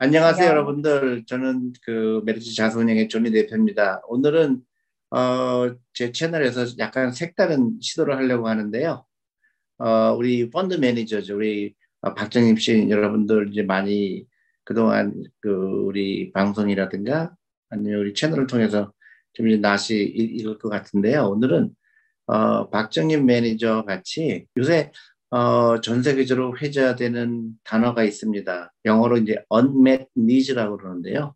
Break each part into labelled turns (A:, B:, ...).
A: 안녕하세요, 여러분들. 저는 그 메리츠 자산운용의 존리 대표입니다. 오늘은 어, 제 채널에서 약간 색다른 시도를 하려고 하는데요. 어, 우리 펀드 매니저죠. 우리 어, 박정임 씨 여러분들 이제 많이 그동안 그 우리 방송이라든가 아니면 우리 채널을 통해서 좀 이제 낯이 익을 것 같은데요. 오늘은 어, 박정임 매니저 같이 요새 어, 전 세계적으로 회자되는 단어가 있습니다. 영어로 이제 unmet needs라고 그러는데요.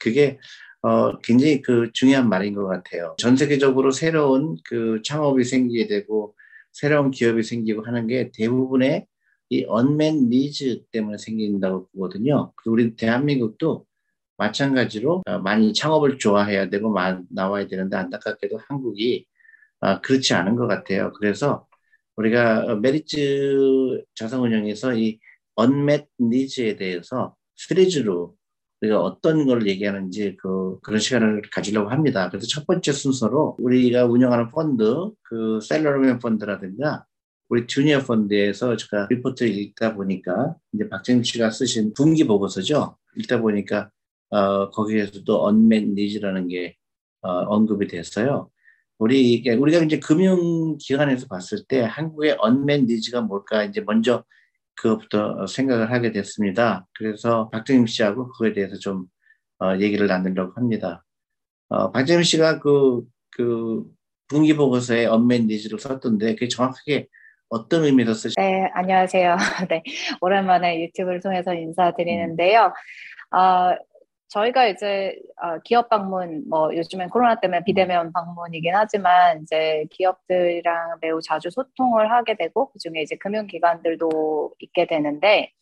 A: 그게 어, 굉장히 그 중요한 말인 것 같아요. 전 세계적으로 새로운 그 창업이 생기게 되고 새로운 기업이 생기고 하는 게 대부분의 이 unmet needs 때문에 생긴다고 보거든요. 우리 대한민국도 마찬가지로 어, 많이 창업을 좋아해야 되고 나와야 되는데 안타깝게도 한국이 어, 그렇지 않은 것 같아요. 그래서 우리가 메리츠 자산운용에서 이 unmet needs에 대해서 시리즈로 우리가 어떤 걸 얘기하는지 그 그런 시간을 가지려고 합니다. 그래서 첫 번째 순서로 우리가 운영하는 펀드, 그 샐러리맨 펀드라든가 우리 주니어 펀드에서 제가 리포트를 읽다 보니까 이제 박정임 씨가 쓰신 분기 보고서죠. 읽다 보니까 어, 거기에서도 unmet needs라는 게 어, 언급이 됐어요. 우리 우리가 이제 금융 기관에서 봤을 때 한국의 unmet needs가 뭘까 이제 먼저 그것부터 생각을 하게 됐습니다. 그래서 박정임 씨하고 그거에 대해서 좀 어, 얘기를 나누려고 합니다. 어, 박정임 씨가 그, 그 분기 보고서에 unmet needs를 썼던데 그게 정확하게 어떤 의미로 쓰시?
B: 네, 안녕하세요. 네, 오랜만에 유튜브를 통해서 인사드리는데요. 음. 어, 저희가 이제 어, 기업 방문 뭐 요즘엔 코로나 때문에 비대면 방문이긴 하지만 이제 기업들이랑 매우 자주 소통을 하게 되고 그중에 이제 금융기관들도 있게 되는데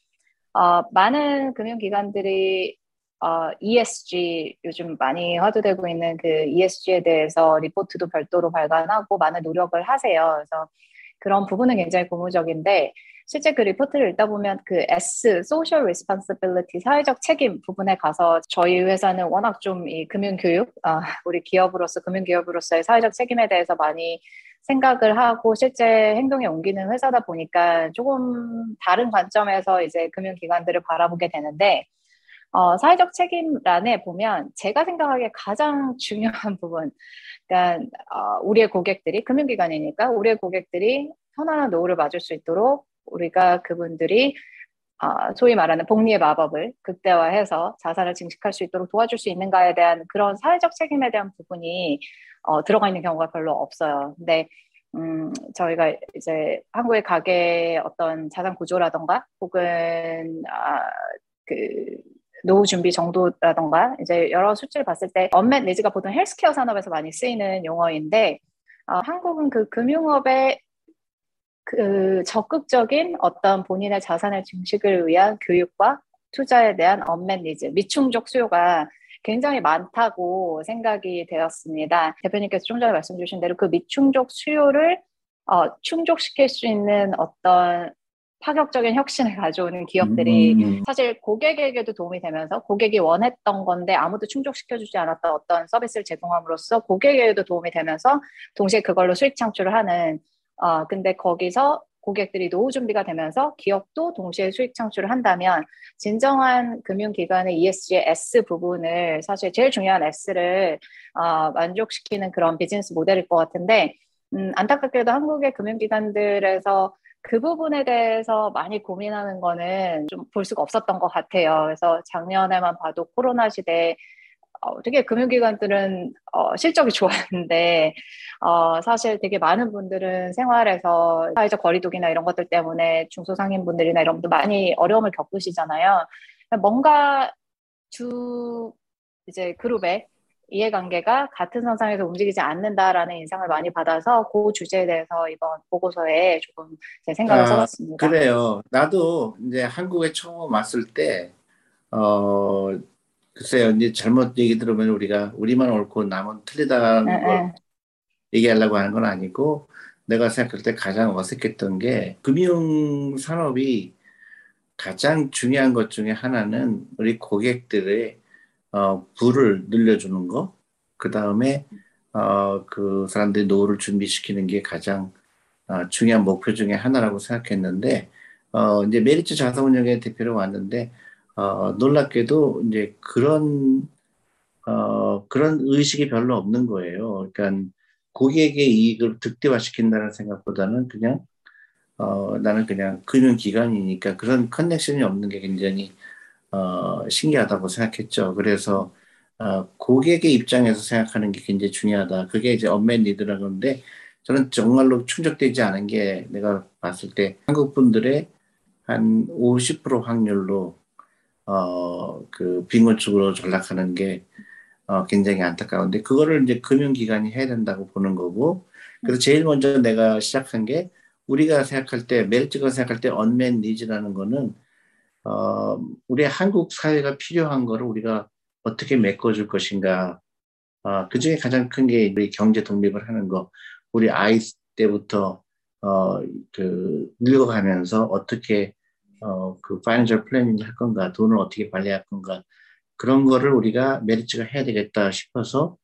B: 어, 많은 금융기관들이 어, ESG 요즘 많이 화두되고 있는 그 ESG에 대해서 리포트도 별도로 발간하고 많은 노력을 하세요. 그래서 그런 부분은 굉장히 고무적인데 실제 그 리포트를 읽다 보면 그 S, Social Responsibility, 사회적 책임 부분에 가서 저희 회사는 워낙 좀 이 금융교육, 아, 우리 기업으로서, 금융기업으로서의 사회적 책임에 대해서 많이 생각을 하고 실제 행동에 옮기는 회사다 보니까 조금 다른 관점에서 이제 금융기관들을 바라보게 되는데, 어, 사회적 책임란에 보면 제가 생각하기에 가장 중요한 부분, 그러니까 어, 우리의 고객들이 금융기관이니까 우리의 고객들이 편안한 노후를 맞을 수 있도록 우리가 그분들이 어, 소위 말하는 복리의 마법을 극대화해서 자산을 증식할 수 있도록 도와줄 수 있는가에 대한 그런 사회적 책임에 대한 부분이 어, 들어가 있는 경우가 별로 없어요. 근데 음, 저희가 이제 한국의 가게 어떤 자산 구조라던가 혹은 아, 그 노후 준비 정도라던가 이제 여러 수치를 봤을 때 언맷 니즈가 보통 헬스케어 산업에서 많이 쓰이는 용어인데 어, 한국은 그 금융업의 그 적극적인 어떤 본인의 자산의 증식을 위한 교육과 투자에 대한 언맨 니즈, 미충족 수요가 굉장히 많다고 생각이 되었습니다. 대표님께서 좀 전에 말씀 주신 대로 그 미충족 수요를 어, 충족시킬 수 있는 어떤 파격적인 혁신을 가져오는 기업들이 음. 사실 고객에게도 도움이 되면서 고객이 원했던 건데 아무도 충족시켜주지 않았던 어떤 서비스를 제공함으로써 고객에게도 도움이 되면서 동시에 그걸로 수익 창출을 하는 어, 근데 거기서 고객들이 노후 준비가 되면서 기업도 동시에 수익 창출을 한다면 진정한 금융기관의 ESG의 S 부분을 사실 제일 중요한 S를 어, 만족시키는 그런 비즈니스 모델일 것 같은데 음, 안타깝게도 한국의 금융기관들에서 그 부분에 대해서 많이 고민하는 거는 좀 볼 수가 없었던 것 같아요. 그래서 작년에만 봐도 코로나 시대에 어, 되게 금융기관들은 어, 실적이 좋았는데 어, 사실 되게 많은 분들은 생활에서 사회적 거리두기나 이런 것들 때문에 중소상인분들이나 이런 분들 많이 어려움을 겪으시잖아요. 뭔가 두 이제 그룹의 이해관계가 같은 선상에서 움직이지 않는다라는 인상을 많이 받아서 그 주제에 대해서 이번 보고서에 조금 제 생각을 아, 써봤습니다.
A: 그래요. 나도 이제 한국에 처음 왔을 때 어, 글쎄요, 이제 잘못 얘기 들으면 우리가 우리만 옳고 남은 틀리다는 에, 걸 에. 얘기하려고 하는 건 아니고 내가 생각할 때 가장 어색했던 게 금융 산업이 가장 중요한 것 중에 하나는 우리 고객들의 어, 부를 늘려주는 거, 그 다음에 어, 그 사람들이 노후를 준비시키는 게 가장 어, 중요한 목표 중에 하나라고 생각했는데 어, 이제 메리츠 자산운용의 대표로 왔는데 어, 놀랍게도 이제 그런 어, 그런 의식이 별로 없는 거예요. 그러니까 고객의 이익을 극대화시킨다는 생각보다는 그냥 어, 나는 그냥 금융기관이니까 그런 connection이 없는 게 굉장히 어, 신기하다고 생각했죠. 그래서 어, 고객의 입장에서 생각하는 게 굉장히 중요하다. 그게 이제 unmet needs라는 건데 저는 정말로 충족되지 않은 게 내가 봤을 때 한국 분들의 한 50% 확률로 어, 그 빈곤축으로 전락하는 게 어, 굉장히 안타까운데 그거를 이제 금융기관이 해야 된다고 보는 거고 그래서 제일 먼저 내가 시작한 게 우리가 생각할 때 멜츠가 생각할 때 언맨 니즈라는 거는 어, 우리 한국 사회가 필요한 거를 우리가 어떻게 메꿔줄 것인가. 어, 그 중에 가장 큰 게 우리 경제 독립을 하는 거. 우리 아이 때부터 어, 그 늙어가면서 어떻게 어, 그 financial planning을 할 건가 돈을 어떻게 관리할 건가 그런 거를 우리가 메리츠가 해야 되겠다 싶어서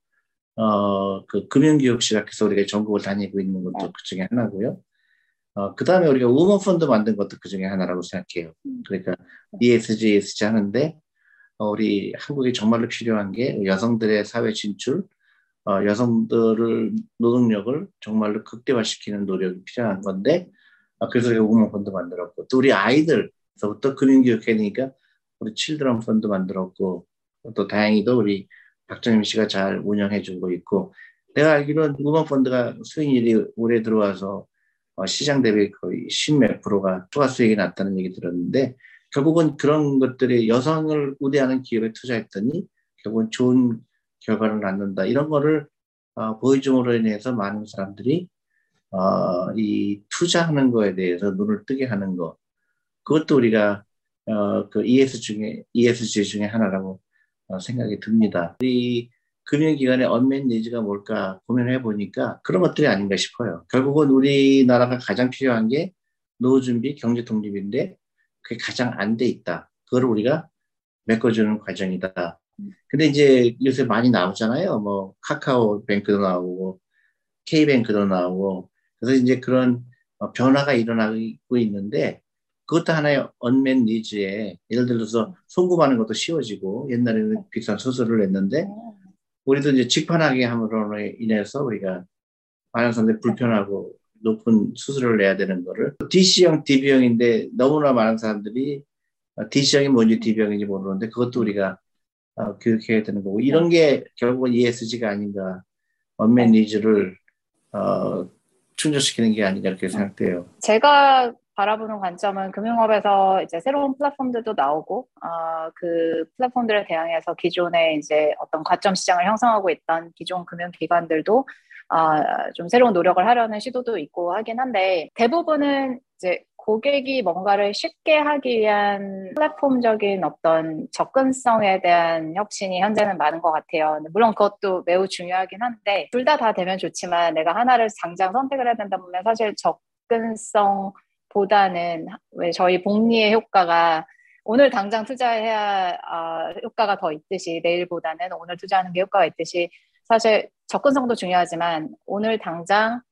A: 어, 그 금융교육 시작해서 우리가 전국을 다니고 있는 것도 그 중에 하나고요. 어, 그 다음에 우리가 woman 펀드 만든 것도 그 중에 하나라고 생각해요. 그러니까 ESG, ESG 하는데 어, 우리 한국이 정말로 필요한 게 여성들의 사회 진출, 어, 여성들을 노동력을 정말로 극대화시키는 노력이 필요한 건데 어, 그래서 우리가 우먼 펀드 만들었고 또 우리 아이들서부터 금융교육 해야 되니까 우리 칠드런 펀드 만들었고 또 다행히도 우리 박정임 씨가 잘 운영해 주고 있고 내가 알기로는 우먼 펀드가 수익률이 올해 들어와서 어, 시장 대비 거의 10몇 프로가 추가 수익이 났다는 얘기 들었는데 결국은 그런 것들이 여성을 우대하는 기업에 투자했더니 결국은 좋은 결과를 낳는다 이런 거를 어, 보여줌으로 인해서 많은 사람들이 어, 이 투자하는 거에 대해서 눈을 뜨게 하는 거 그것도 우리가 어, 그 ES 중에, ESG 중에 하나라고 어, 생각이 듭니다. 이 금융기관의 언맨 니즈가 뭘까 고민해 보니까 그런 것들이 아닌가 싶어요. 결국은 우리나라가 가장 필요한 게 노후 준비, 경제 독립인데 그게 가장 안 돼 있다. 그걸 우리가 메꿔주는 과정이다. 근데 이제 요새 많이 나오잖아요. 뭐 카카오 뱅크도 나오고 K뱅크도 나오고 그래서 이제 그런 어, 변화가 일어나고 있는데 그것도 하나의 언맨 니즈에 예를 들어서 송금하는 것도 쉬워지고 옛날에는 비싼 수술을 했는데 우리도 이제 직판하게 함으로 인해서 우리가 많은 사람들이 불편하고 높은 수수료를 내야 되는 거를 DC형, DB형인데 너무나 많은 사람들이 DC형이 뭔지 DB형인지 모르는데 그것도 우리가 어, 교육해야 되는 거고 이런 게 결국은 ESG가 아닌가 unmet needs를 어, 충족시키는 게 아닌가 이렇게 생각돼요.
B: 제가 바라보는 관점은 금융업에서 이제 새로운 플랫폼들도 나오고, 어, 그 플랫폼들에 대항해서 기존에 이제 어떤 과점 시장을 형성하고 있던 기존 금융기관들도 어, 좀 새로운 노력을 하려는 시도도 있고 하긴 한데, 대부분은 이제 고객이 뭔가를 쉽게 하기 위한 플랫폼적인 어떤 접근성에 대한 혁신이 현재는 많은 것 같아요. 물론 그것도 매우 중요하긴 한데, 둘 다다 다 되면 좋지만 내가 하나를 당장 선택을 해야 된다 보면 사실 접근성 보다는 왜 저희 복리의 효과가 오늘 당장 투자해야 어, 효과가 더 있듯이 내일보다는 오늘 투자하는 게 효과가 있듯이 사실 접근성도 중요하지만 오늘 당장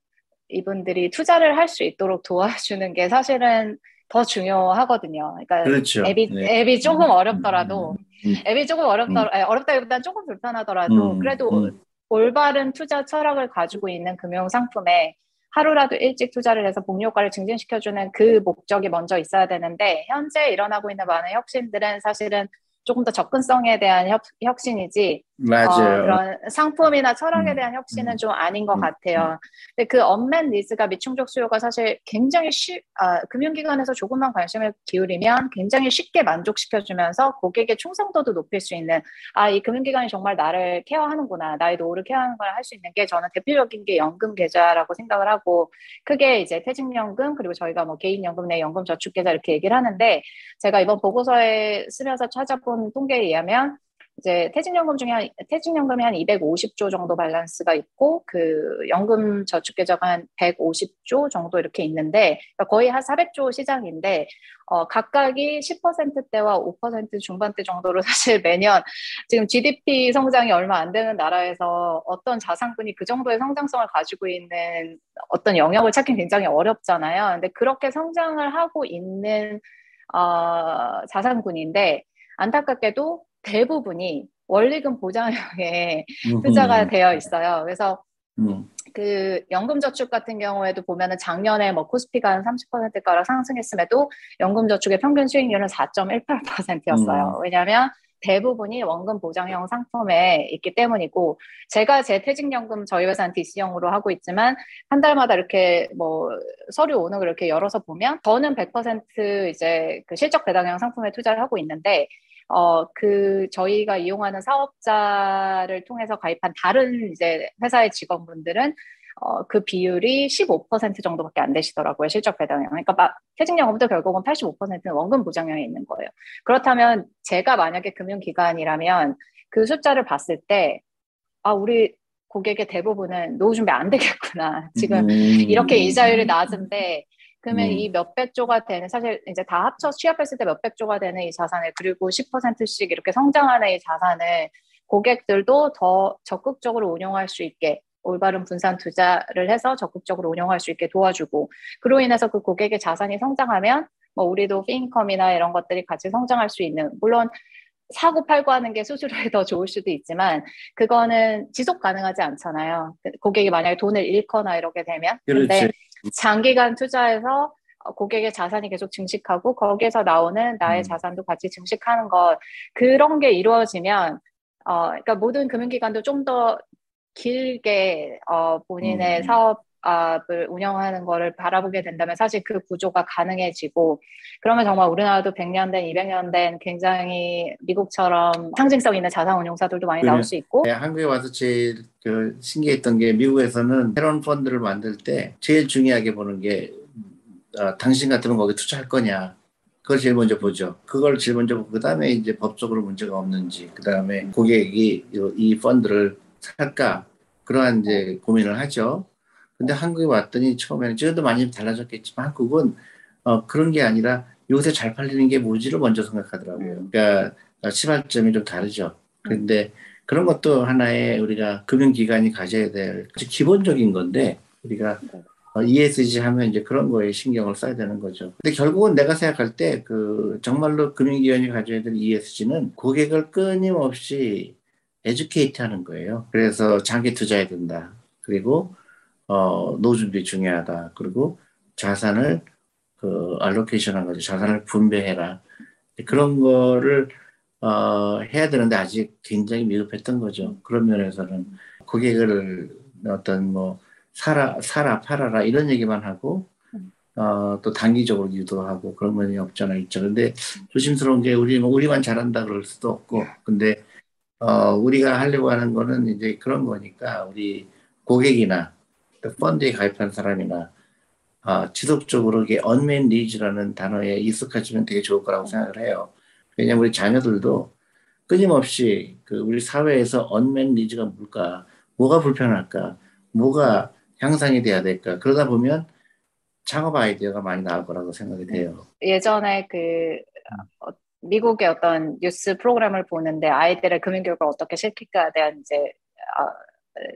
B: 이분들이 투자를 할 수 있도록 도와주는 게 사실은 더 중요하거든요. 그러니까
A: 그렇죠.
B: 앱이 네. 앱이 조금 어렵더라도 음, 음, 음. 앱이 조금 어렵더 음. 어렵다기보다는 조금 불편하더라도 음, 그래도 음. 올바른 투자 철학을 가지고 있는 금융 상품에 하루라도 일찍 투자를 해서 복리 효과를 증진시켜주는 그 목적이 먼저 있어야 되는데 현재 일어나고 있는 많은 혁신들은 사실은 조금 더 접근성에 대한 혁, 혁신이지
A: 맞아요. 어,
B: 그런 상품이나 철학에 음, 대한 혁신은 음, 좀 아닌 것 음, 같아요. 근데 그 언맨 니즈가 미충족 수요가 사실 굉장히 쉬, 아, 금융기관에서 조금만 관심을 기울이면 굉장히 쉽게 만족시켜주면서 고객의 충성도도 높일 수 있는 아 이 금융기관이 정말 나를 케어하는구나 나의 노후를 케어하는 걸 할 수 있는 게 저는 대표적인 게 연금 계좌라고 생각을 하고 크게 이제 퇴직연금 그리고 저희가 뭐 개인연금 내 연금 저축계좌 이렇게 얘기를 하는데 제가 이번 보고서에 쓰면서 찾아본 통계에 의하면 이제 퇴직연금 중에 한, 퇴직연금이 한 250조 정도 밸런스가 있고 그 연금 저축 계좌가 한 150조 정도 이렇게 있는데 그러니까 거의 한 400조 시장인데 어, 각각이 10%대와 5% 중반대 정도로 사실 매년 지금 GDP 성장이 얼마 안 되는 나라에서 어떤 자산군이 그 정도의 성장성을 가지고 있는 어떤 영역을 찾기 굉장히 어렵잖아요. 근데 그렇게 성장을 하고 있는 어, 자산군인데 안타깝게도 대부분이 원리금 보장형에 투자가 되어 있어요. 그래서 음. 그 연금저축 같은 경우에도 보면은 작년에 뭐 코스피가 한 30%가량 상승했음에도 연금저축의 평균 수익률은 4.18%였어요. 음. 왜냐하면 대부분이 원금 보장형 상품에 있기 때문이고 제가 제 퇴직연금 저희 회사는 DC형으로 하고 있지만 한 달마다 이렇게 뭐 서류 오는 걸 이렇게 열어서 보면 저는 100% 이제 그 실적 배당형 상품에 투자를 하고 있는데 어, 그, 저희가 이용하는 사업자를 통해서 가입한 다른 이제 회사의 직원분들은 어, 그 비율이 15% 정도밖에 안 되시더라고요. 실적 배당형. 그러니까 퇴직연금도 결국은 85%는 원금 보장형에 있는 거예요. 그렇다면 제가 만약에 금융기관이라면 그 숫자를 봤을 때, 아, 우리 고객의 대부분은 노후 준비 안 되겠구나. 지금 음. 이렇게 이자율이 낮은데 그러면 음. 이 몇백 조가 되는 사실 이제 다 합쳐 취합했을 때 몇백 조가 되는 이 자산을 그리고 10%씩 이렇게 성장하는 이 자산을 고객들도 더 적극적으로 운용할 수 있게 올바른 분산 투자를 해서 적극적으로 운용할 수 있게 도와주고 그로 인해서 그 고객의 자산이 성장하면 뭐 우리도 피인컴이나 이런 것들이 같이 성장할 수 있는 물론 사고 팔고 하는 게 수수료에 더 좋을 수도 있지만 그거는 지속 가능하지 않잖아요. 고객이 만약에 돈을 잃거나 이렇게 되면 그런데 장기간 투자해서 고객의 자산이 계속 증식하고 거기에서 나오는 나의 음. 자산도 같이 증식하는 것 그런 게 이루어지면 어 그러니까 모든 금융기관도 좀 더 길게 어 본인의 음. 사업 을 운영하는 거를 바라보게 된다면 사실 그 구조가 가능해지고 그러면 정말 우리나라도 100년 된, 200년 된 굉장히 미국처럼 상징성 있는 자산 운용사들도 많이 나올 수 있고
A: 네, 한국에 와서 제일 그 신기했던 게 미국에서는 새로운 펀드를 만들 때 제일 중요하게 보는 게 어, 당신 같으면 거기 투자할 거냐 그걸 제일 먼저 보죠. 그걸 제일 먼저 보고 그다음에 이제 법적으로 문제가 없는지 그다음에 고객이 이 펀드를 살까 그러한 이제 고민을 하죠. 근데 한국에 왔더니 처음에는 지금도 많이 달라졌겠지만 한국은 어, 그런 게 아니라 요새 잘 팔리는 게 뭐지를 먼저 생각하더라고요. 음. 그러니까 시발점이 좀 다르죠. 그런데 그런 것도 하나의 우리가 금융기관이 가져야 될 기본적인 건데 우리가 어, ESG 하면 이제 그런 거에 신경을 써야 되는 거죠. 근데 결국은 내가 생각할 때 그 정말로 금융기관이 가져야 될 ESG는 고객을 끊임없이 educate 하는 거예요. 그래서 장기 투자해야 된다. 그리고 어, 노후 준비 중요하다. 그리고 자산을 그 allocation 한 거죠. 자산을 분배해라. 그런 거를 어, 해야 되는데 아직 굉장히 미흡했던 거죠. 그런 면에서는 고객을 어떤 뭐 사라 사라 팔아라 이런 얘기만 하고 어, 또 단기적으로 유도하고 그런 면이 없잖아 있죠. 근데 조심스러운 게 우리 뭐 우리만 잘한다 그럴 수도 없고 근데 어, 우리가 하려고 하는 거는 이제 그런 거니까 우리 고객이나 펀드에 가입한 사람이나 아, 지속적으로 이게 언맨 리즈라는 단어에 익숙해지면 되게 좋을 거라고 생각을 해요. 왜냐면 우리 자녀들도 끊임없이 그 우리 사회에서 언맨 리즈가 뭘까, 뭐가 불편할까, 뭐가 향상이 돼야 될까. 그러다 보면 창업 아이디어가 많이 나올 거라고 생각이 돼요.
B: 예전에 그 어, 미국의 어떤 뉴스 프로그램을 보는데 아이들의 금융교육을 어떻게 시킬까에 대한 이제 어,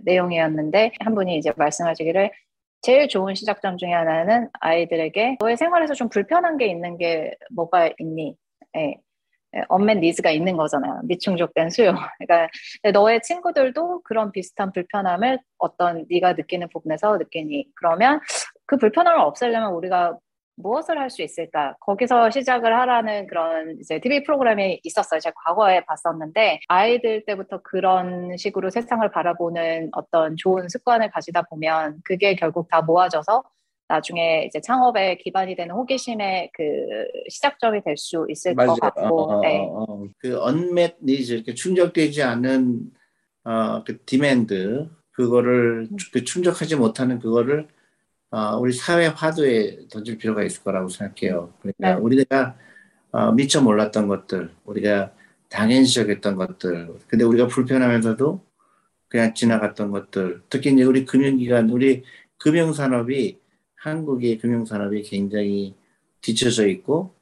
B: 내용이었는데 한 분이 이제 말씀하시기를 제일 좋은 시작점 중에 하나는 아이들에게 너의 생활에서 좀 불편한 게 있는 게 뭐가 있니? 예. 언맨 니즈가 있는 거잖아요. 미충족된 수요. 그러니까 너의 친구들도 그런 비슷한 불편함을 어떤 네가 느끼는 부분에서 느끼니 그러면 그 불편함을 없애려면 우리가 무엇을 할 수 있을까? 거기서 시작을 하라는 그런 이제 TV 프로그램이 있었어요. 제가 과거에 봤었는데 아이들 때부터 그런 식으로 세상을 바라보는 어떤 좋은 습관을 가지다 보면 그게 결국 다 모아져서 나중에 이제 창업에 기반이 되는 호기심의 그 시작점이 될 수 있을 맞아요. 것 같고, 어, 어, 네. 어,
A: 그 unmet needs 이렇게 충족되지 않은 어, 그 demand 그거를 음. 그 충족하지 못하는 그거를 어, 우리 사회 화두에 던질 필요가 있을 거라고 생각해요. 그러니까 네. 우리가 어, 미처 몰랐던 것들, 우리가 당연시 여겼던 것들, 근데 우리가 불편하면서도 그냥 지나갔던 것들, 특히 이제 우리 금융기관, 우리 금융산업이 한국의 금융산업이 굉장히 뒤쳐져 있고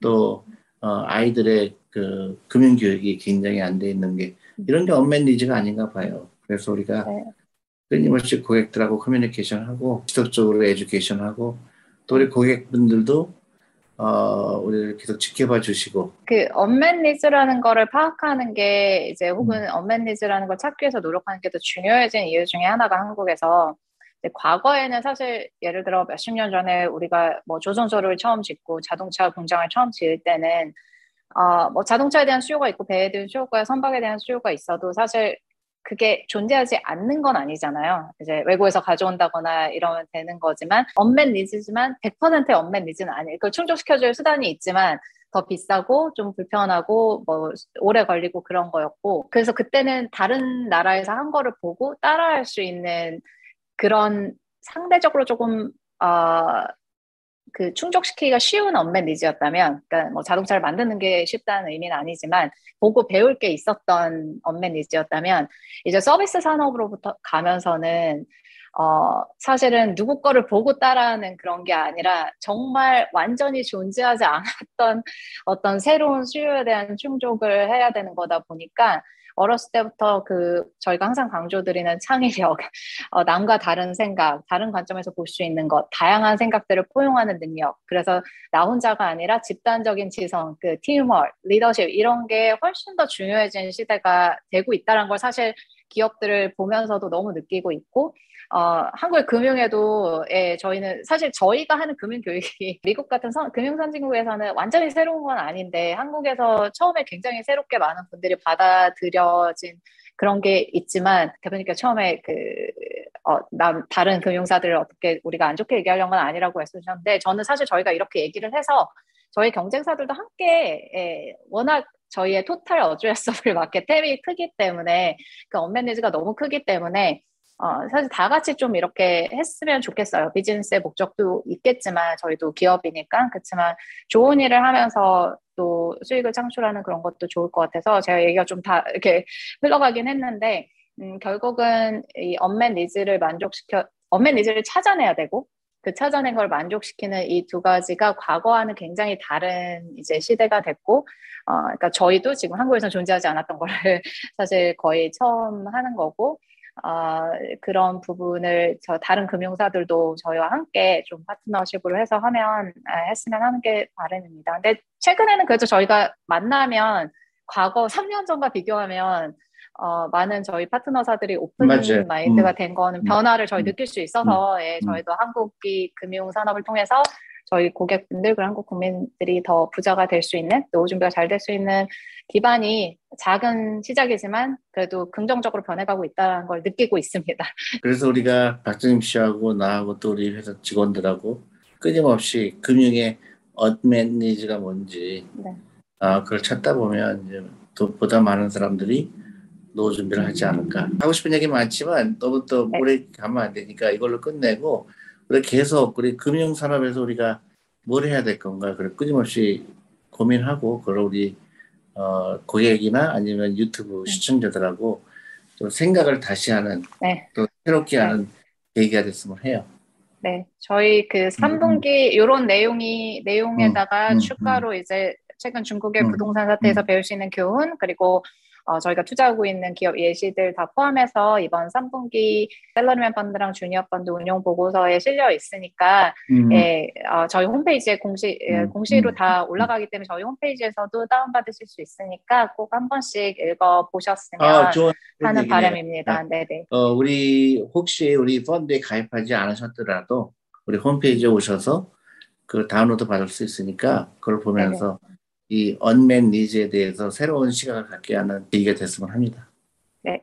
A: 또 어, 아이들의 그 금융 교육이 굉장히 안 돼 있는 게 이런 게 언맨 니즈가 아닌가 봐요. 그래서 우리가 네. 끊임없이 고객들하고 커뮤니케이션하고 지속적으로 에듀케이션하고 또 우리 고객분들도 어, 우리를 계속 지켜봐 주시고.
B: 그 언맨 니즈라는 거를 파악하는 게 이제 혹은 음. 언맨 니즈라는 걸 찾기 위해서 노력하는 게 더 중요해진 이유 중에 하나가 한국에서 과거에는 사실 예를 들어 몇십 년 전에 우리가 뭐 조선소를 처음 짓고 자동차 공장을 처음 지을 때는 어, 뭐 자동차에 대한 수요가 있고 배에 대한 수요가 선박에 대한 수요가 있어도 사실 그게 존재하지 않는 건 아니잖아요. 이제 외국에서 가져온다거나 이러면 되는 거지만 언맨 니즈지만 100%의 언맨 니즈는 아니에요. 그걸 충족시켜줄 수단이 있지만 더 비싸고 좀 불편하고 뭐 오래 걸리고 그런 거였고 그래서 그때는 다른 나라에서 한 거를 보고 따라할 수 있는 그런 상대적으로 조금 어, 그 충족시키기가 쉬운 언맨 니즈였다면, 그러니까 뭐 자동차를 만드는 게 쉽다는 의미는 아니지만 보고 배울 게 있었던 언맨 니즈였다면 이제 서비스 산업으로부터 가면서는 어, 사실은 누구 거를 보고 따라하는 그런 게 아니라 정말 완전히 존재하지 않았던 어떤 새로운 수요에 대한 충족을 해야 되는 거다 보니까 어렸을 때부터 그 저희가 항상 강조드리는 창의력, 어, 남과 다른 생각, 다른 관점에서 볼 수 있는 것, 다양한 생각들을 포용하는 능력. 그래서 나 혼자가 아니라 집단적인 지성, 그 팀워크, 리더십 이런 게 훨씬 더 중요해진 시대가 되고 있다는 걸 사실 기업들을 보면서도 너무 느끼고 있고 어, 한국의 금융에도 예, 저희는 사실 저희가 하는 금융 교육이 미국 같은 선, 금융 선진국에서는 완전히 새로운 건 아닌데 한국에서 처음에 굉장히 새롭게 많은 분들이 받아들여진 그런 게 있지만 대표님께서 처음에 그 어, 남, 다른 금융사들을 어떻게 우리가 안 좋게 얘기하려는 건 아니라고 했으셨는데 저는 사실 저희가 이렇게 얘기를 해서 저희 경쟁사들도 함께 예, 워낙 저희의 total addressable market TAM이 크기 때문에 그 unmet needs가 너무 크기 때문에 어, 사실 다 같이 좀 이렇게 했으면 좋겠어요. 비즈니스의 목적도 있겠지만 저희도 기업이니까 그렇지만 좋은 일을 하면서 또 수익을 창출하는 그런 것도 좋을 것 같아서 제가 얘기가 좀 다 이렇게 흘러가긴 했는데 음, 결국은 이 unmet needs를 만족시켜 unmet needs를 찾아내야 되고 그 찾아낸 걸 만족시키는 이 두 가지가 과거와는 굉장히 다른 이제 시대가 됐고, 어, 그러니까 저희도 지금 한국에서 존재하지 않았던 거를 사실 거의 처음 하는 거고, 어, 그런 부분을 저 다른 금융사들도 저희와 함께 좀 파트너십으로 해서 하면 아, 했으면 하는 게 바람입니다. 근데 최근에는 그래도 저희가 만나면 과거 3년 전과 비교하면 어, 많은 저희 파트너사들이 오픈 맞아요. 마인드가 음. 된 거는 변화를 저희 음. 느낄 수 있어서 음. 예, 음. 저희도 한국이 금융 산업을 통해서 저희 고객분들 그리고 한국 국민들이 더 부자가 될 수 있는 노후 준비가 잘 될 수 있는 기반이 작은 시작이지만 그래도 긍정적으로 변해가고 있다는 걸 느끼고 있습니다.
A: 그래서 우리가 박정임 씨하고 나하고 또 우리 회사 직원들하고 끊임없이 금융의 어드맨니즈가 뭔지 네. 아, 그걸 찾다 보면 이제 또 보다 많은 사람들이 노후 준비를 하지 않을까. 하고 싶은 얘기 많지만 너무 또 네. 오래 가면 안 되니까 이걸로 끝내고 우리 계속 우리 금융 산업에서 우리가 뭘 해야 될 건가 그걸 끊임없이 고민하고 그걸 우리 어, 고객이나 아니면 유튜브 네. 시청자들하고 또 생각을 다시 하는 네. 또 새롭게 네. 하는 계기가 됐으면 해요.
B: 네, 저희 그 3분기 이런 내용이 내용에다가 음, 음, 추가로 음. 이제 최근 중국의 음, 부동산 사태에서 음. 배울 수 있는 교훈 그리고 어, 저희가 투자하고 있는 기업 예시들 다 포함해서 이번 3분기 샐러리맨 펀드랑 주니어 펀드 운용 보고서에 실려 있으니까 음. 예, 어, 저희 홈페이지에 공시 예, 음. 공시로 음. 다 올라가기 때문에 저희 홈페이지에서도 다운 받으실 수 있으니까 꼭 한 번씩 읽어 보셨으면 아, 하는 바람입니다. 네, 네.
A: 어, 우리 혹시 우리 펀드에 가입하지 않으셨더라도 우리 홈페이지에 오셔서 그 다운로드 받을 수 있으니까 그걸 보면서 네네. 이 unmet needs에 대해서 새로운 시각을 갖게 하는 계기가 됐으면 합니다.
B: 네,